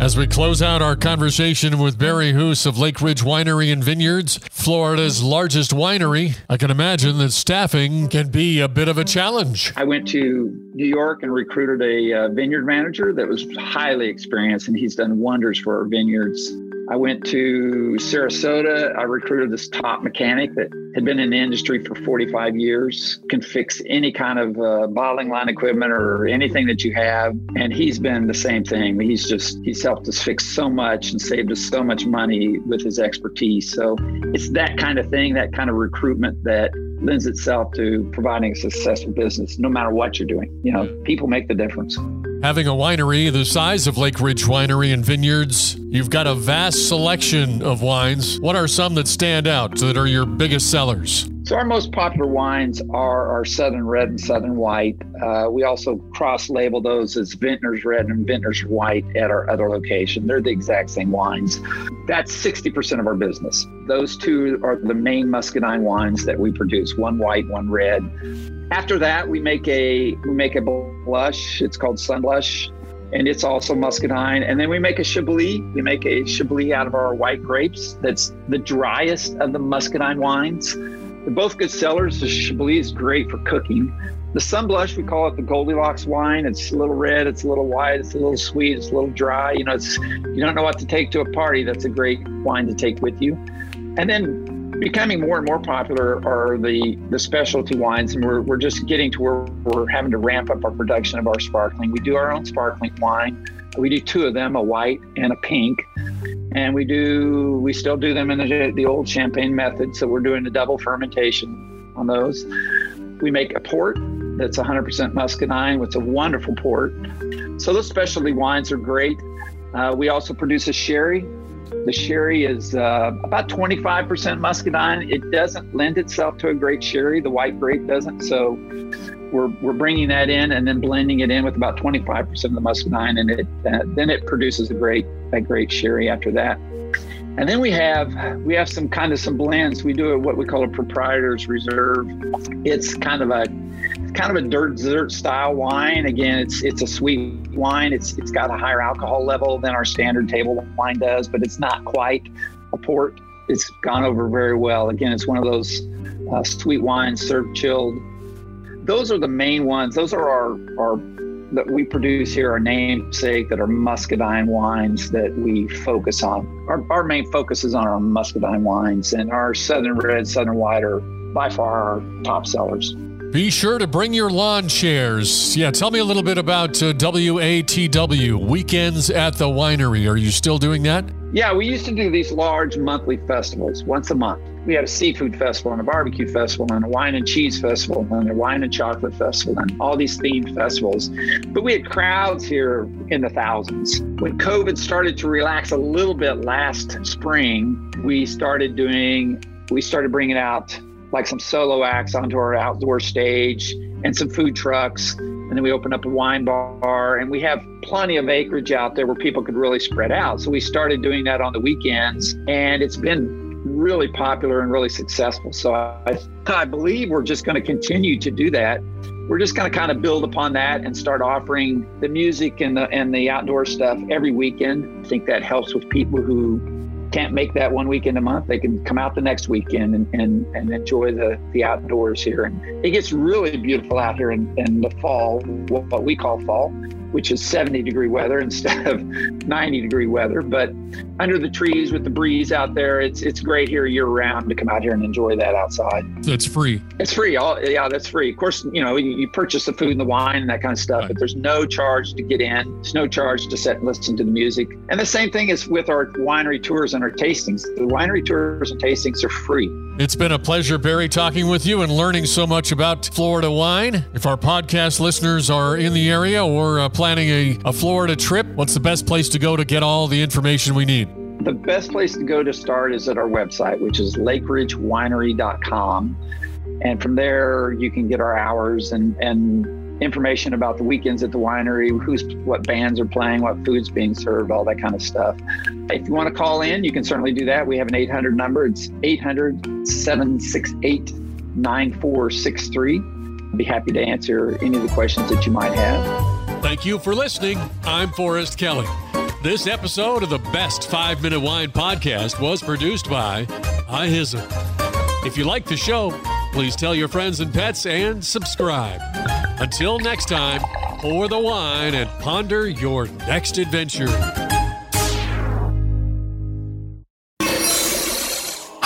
as we close out our conversation with Barry Hus of Lakeridge Winery and Vineyards, Florida's largest winery, I can imagine that staffing can be a bit of a challenge. I went to New York and recruited a uh, vineyard manager that was highly experienced, and he's done wonders for our vineyards. I went to Sarasota. I recruited this top mechanic that had been in the industry for 45 years, can fix any kind of uh, bottling line equipment or anything that you have. And he's been the same thing. He's just, he's helped us fix so much and saved us so much money with his expertise. So it's that kind of thing, that kind of recruitment that lends itself to providing a successful business, no matter what you're doing. You know, people make the difference. Having a winery the size of Lakeridge Winery and Vineyards, you've got a vast selection of wines. What are some that stand out that are your biggest sellers? So our most popular wines are our Southern Red and Southern White. Uh, we also cross-label those as Vintners Red and Vintners White at our other location. They're the exact same wines. That's 60% of our business. Those two are the main muscadine wines that we produce: one white, one red. After that, we make a we make a blush. It's called Sunblush and it's also muscadine. And then we make a Chablis. We make a Chablis out of our white grapes. That's the driest of the muscadine wines. They're both good sellers. The Chablis is great for cooking. The Sunblush, we call it the Goldilocks wine. It's a little red, it's a little white, it's a little sweet, it's a little dry. You know, it's you don't know what to take to a party. That's a great wine to take with you. And then becoming more and more popular are the the specialty wines, and we're we're just getting to where we're having to ramp up our production of our sparkling. We do our own sparkling wine. We do two of them, a white and a pink and we do we still do them in the, the old champagne method so we're doing a double fermentation on those we make a port that's 100% muscadine it's a wonderful port so those specialty wines are great uh, we also produce a sherry the sherry is uh, about 25% muscadine. It doesn't lend itself to a great sherry. The white grape doesn't. So we're, we're bringing that in and then blending it in with about 25% of the muscadine and it uh, then it produces a great a great sherry after that. And then we have we have some kind of some blends. We do what we call a proprietor's reserve. It's kind of a kind of a dirt dessert style wine again it's it's a sweet wine it's it's got a higher alcohol level than our standard table wine does but it's not quite a port it's gone over very well again it's one of those uh, sweet wines served chilled those are the main ones. Those are our, our that we produce here, our namesake, that are muscadine wines that we focus on. Our, our main focus is on our muscadine wines, and our Southern Red, Southern White are by far our top sellers. Be sure to bring your lawn chairs. Yeah, tell me a little bit about uh, WATW, Weekends at the Winery. Are you still doing that? Yeah, we used to do these large monthly festivals once a month. We had a seafood festival and a barbecue festival and a wine and cheese festival and a wine and chocolate festival and all these themed festivals. But we had crowds here in the thousands. When COVID started to relax a little bit last spring, we started doing, we started bringing out like some solo acts onto our outdoor stage and some food trucks. And then we opened up a wine bar and we have plenty of acreage out there where people could really spread out. So we started doing that on the weekends and it's been really popular and really successful. So I, I believe we're just going to continue to do that. We're just going to kind of build upon that and start offering the music and the and the outdoor stuff every weekend. I think that helps with people who can't make that one weekend a month, they can come out the next weekend and, and, and enjoy the, the outdoors here. And it gets really beautiful out here in, in the fall, what we call fall which is 70 degree weather instead of 90 degree weather. But under the trees with the breeze out there, it's it's great here year round to come out here and enjoy that outside. That's free. It's free. All yeah, that's free. Of course, you know you, you purchase the food and the wine and that kind of stuff, right. but there's no charge to get in. There's no charge to sit and listen to the music. And the same thing is with our winery tours and our tastings. The winery tours and tastings are free. It's been a pleasure, Barry, talking with you and learning so much about Florida wine. If our podcast listeners are in the area or uh, planning a, a Florida trip, what's the best place to go to get all the information we need? The best place to go to start is at our website, which is lakeridgewinery.com. And from there, you can get our hours and, and information about the weekends at the winery, who's what bands are playing, what food's being served, all that kind of stuff. If you want to call in, you can certainly do that. We have an 800 number. It's 800 768 9463. I'd be happy to answer any of the questions that you might have. Thank you for listening. I'm Forrest Kelly. This episode of the Best 5 Minute Wine podcast was produced by iHism. If you like the show, please tell your friends and pets and subscribe. Until next time, pour the wine and ponder your next adventure.